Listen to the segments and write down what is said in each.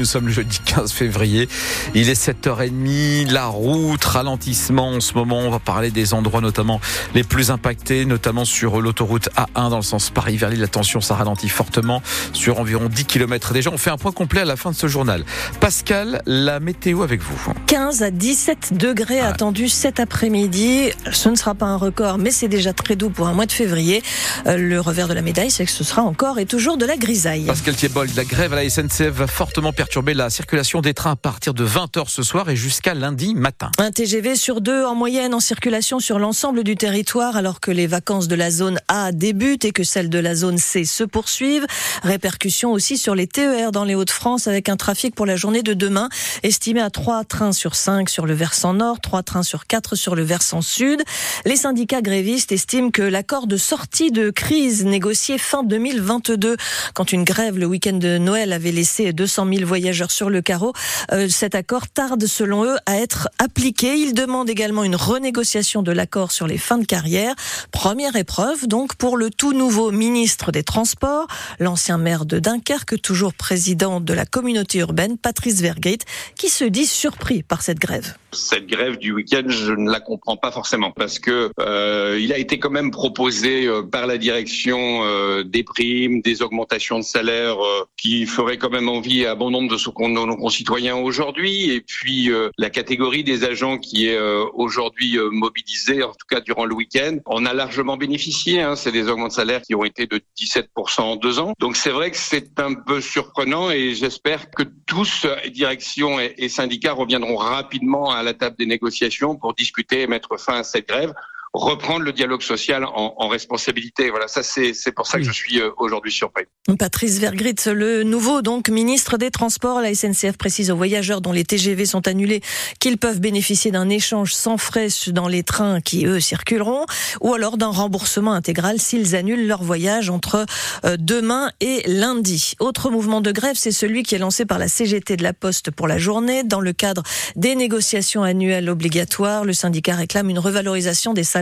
Nous sommes le jeudi 15 février. Il est 7h30. La route, ralentissement en ce moment. On va parler des endroits notamment les plus impactés, notamment sur l'autoroute A1 dans le sens Paris vers l'île. Attention, ça ralentit fortement sur environ 10 km déjà. On fait un point complet à la fin de ce journal. Pascal, la météo avec vous. 15 à 17 degrés attendus cet après-midi. Ce ne sera pas un record, mais c'est déjà très doux pour un mois de février. Euh, le revers de la médaille, c'est que ce sera encore et toujours de la grisaille. Pascal Thiebol, la grève à la SNCF va fortement perturber la circulation des trains à partir de 20h ce soir et jusqu'à lundi matin. Un TGV sur deux en moyenne en circulation sur l'ensemble du territoire alors que les vacances de la zone A débutent et que celles de la zone C se poursuivent. Répercussions aussi sur les TER dans les Hauts-de-France avec un trafic pour la journée de demain estimé à 3 trains sur 5 sur le versant nord, 3 trains sur 4 sur le versant sud. Les syndicats grévistes estiment que l'accord de sortie de crise négocié fin 2022, quand une grève le week-end de Noël avait laissé 200 000 voyageurs sur le carreau, euh, cet accord tarde selon eux à être appliqué. Ils demandent également une renégociation de l'accord sur les fins de carrière. Première épreuve donc pour le tout nouveau ministre des Transports, l'ancien maire de Dunkerque, toujours président de la communauté urbaine, Patrice Vergrit, qui se dit surpris par cette grève. Cette grève du week-end, je ne la comprends pas forcément parce que euh, il a été quand même proposé euh, par la direction euh, des primes, des augmentations de salaire euh, qui feraient quand même envie à bon nombre de, nos concitoyens aujourd'hui. Et puis euh, la catégorie des agents qui est aujourd'hui mobilisée, en tout cas durant le week-end, on a largement bénéficié. Hein. C'est des augments de salaire qui ont été de 17% en deux ans. Donc c'est vrai que c'est un peu surprenant et j'espère que tous, direction et, et syndicats, reviendront rapidement à la table des négociations pour discuter et mettre fin à cette grève reprendre le dialogue social en, en responsabilité. Voilà, ça c'est pour ça que je suis euh, aujourd'hui surpris. Patrice Vergrit, le nouveau donc ministre des Transports, la SNCF précise aux voyageurs dont les TGV sont annulés qu'ils peuvent bénéficier d'un échange sans frais dans les trains qui eux circuleront, ou alors d'un remboursement intégral s'ils annulent leur voyage entre euh, demain et lundi. Autre mouvement de grève, c'est celui qui est lancé par la CGT de la Poste pour la journée dans le cadre des négociations annuelles obligatoires. Le syndicat réclame une revalorisation des salaires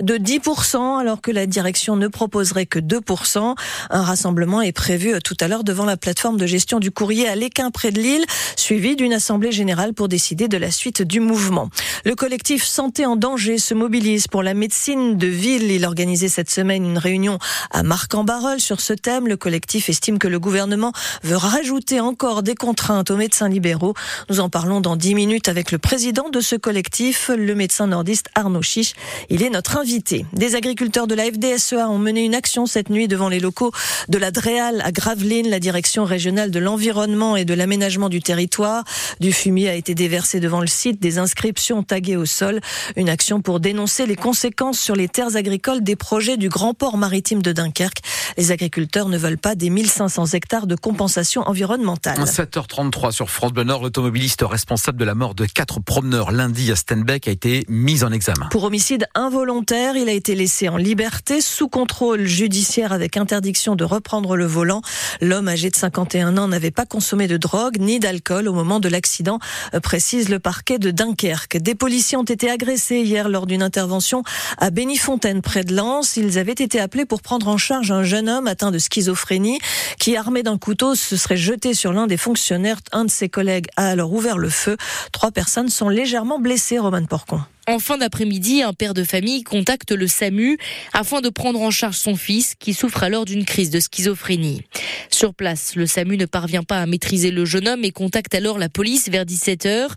de 10% alors que la direction ne proposerait que 2%. Un rassemblement est prévu tout à l'heure devant la plateforme de gestion du courrier à l'Équin près de Lille, suivi d'une assemblée générale pour décider de la suite du mouvement. Le collectif Santé en danger se mobilise pour la médecine de ville. Il organisait cette semaine une réunion à Marc-en-Barœul sur ce thème. Le collectif estime que le gouvernement veut rajouter encore des contraintes aux médecins libéraux. Nous en parlons dans 10 minutes avec le président de ce collectif, le médecin nordiste Arnaud Chiche. Il est notre invité. Des agriculteurs de la FDSEA ont mené une action cette nuit devant les locaux de la DREAL à Gravelines, la direction régionale de l'environnement et de l'aménagement du territoire. Du fumier a été déversé devant le site, des inscriptions taguées au sol. Une action pour dénoncer les conséquences sur les terres agricoles des projets du grand port maritime de Dunkerque. Les agriculteurs ne veulent pas des 1500 hectares de compensation environnementale. 7h33 sur France Bleu Nord, l'automobiliste responsable de la mort de quatre promeneurs lundi à Stenbeck a été mis en examen. Pour homicide involontaire. Il a été laissé en liberté sous contrôle judiciaire avec interdiction de reprendre le volant. L'homme âgé de 51 ans n'avait pas consommé de drogue ni d'alcool au moment de l'accident, euh, précise le parquet de Dunkerque. Des policiers ont été agressés hier lors d'une intervention à Bénifontaine près de Lens. Ils avaient été appelés pour prendre en charge un jeune homme atteint de schizophrénie qui, armé d'un couteau, se serait jeté sur l'un des fonctionnaires. Un de ses collègues a alors ouvert le feu. Trois personnes sont légèrement blessées, Roman Porcon. En fin d'après-midi, un père de famille contacte le SAMU afin de prendre en charge son fils qui souffre alors d'une crise de schizophrénie. Sur place, le SAMU ne parvient pas à maîtriser le jeune homme et contacte alors la police vers 17h.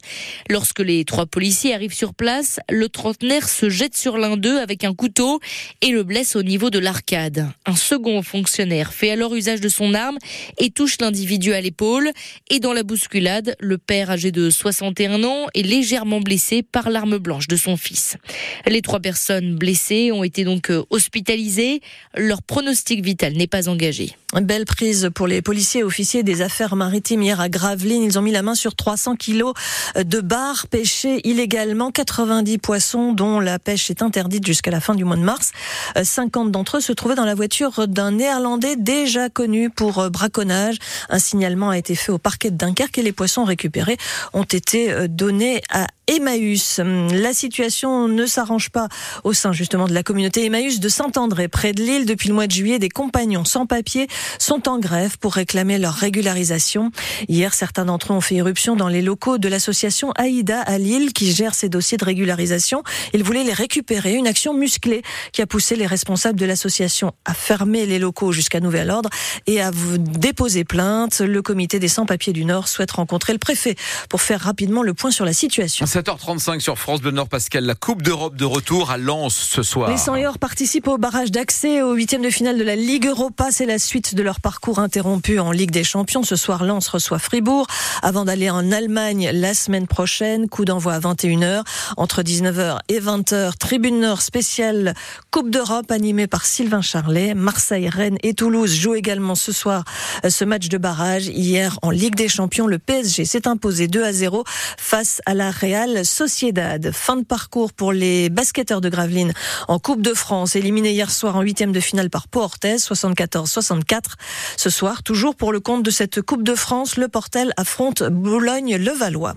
Lorsque les trois policiers arrivent sur place, le trentenaire se jette sur l'un d'eux avec un couteau et le blesse au niveau de l'arcade. Un second fonctionnaire fait alors usage de son arme et touche l'individu à l'épaule. Et dans la bousculade, le père âgé de 61 ans est légèrement blessé par l'arme blanche de son fils. Les trois personnes blessées ont été donc euh, hospitalisées. Leur pronostic vital n'est pas engagé. Belle prise pour les policiers et officiers des affaires maritimes hier à Gravelines. Ils ont mis la main sur 300 kilos de bars pêchés illégalement, 90 poissons dont la pêche est interdite jusqu'à la fin du mois de mars. 50 d'entre eux se trouvaient dans la voiture d'un néerlandais déjà connu pour braconnage. Un signalement a été fait au parquet de Dunkerque et les poissons récupérés ont été donnés à Emmaüs. La situation ne s'arrange pas au sein justement de la communauté Emmaüs de Saint-André, près de l'île. Depuis le mois de juillet, des compagnons sans papier sont en grève pour réclamer leur régularisation. Hier, certains d'entre eux ont fait irruption dans les locaux de l'association Aïda à Lille qui gère ces dossiers de régularisation. Ils voulaient les récupérer, une action musclée qui a poussé les responsables de l'association à fermer les locaux jusqu'à nouvel ordre et à déposer plainte. Le comité des sans-papiers du Nord souhaite rencontrer le préfet pour faire rapidement le point sur la situation. 7h35 sur France Bleu Nord, Pascal, la Coupe d'Europe de retour à Lens ce soir. Les 100 participent au barrage d'accès au huitième de finale de la Ligue Europa. C'est la suite de leur parcours interrompu en Ligue des Champions. Ce soir, Lens reçoit Fribourg avant d'aller en Allemagne la semaine prochaine. Coup d'envoi à 21h. Entre 19h et 20h, Tribune Nord spéciale Coupe d'Europe animée par Sylvain Charlet. Marseille, Rennes et Toulouse jouent également ce soir euh, ce match de barrage. Hier, en Ligue des Champions, le PSG s'est imposé 2 à 0 face à la Real Sociedad. Fin de parcours pour les basketteurs de Gravelines en Coupe de France, éliminés hier soir en huitième de finale par Pau-Orthez, 74-64. Ce soir, toujours pour le compte de cette Coupe de France, le Portel affronte Boulogne-le-Valois.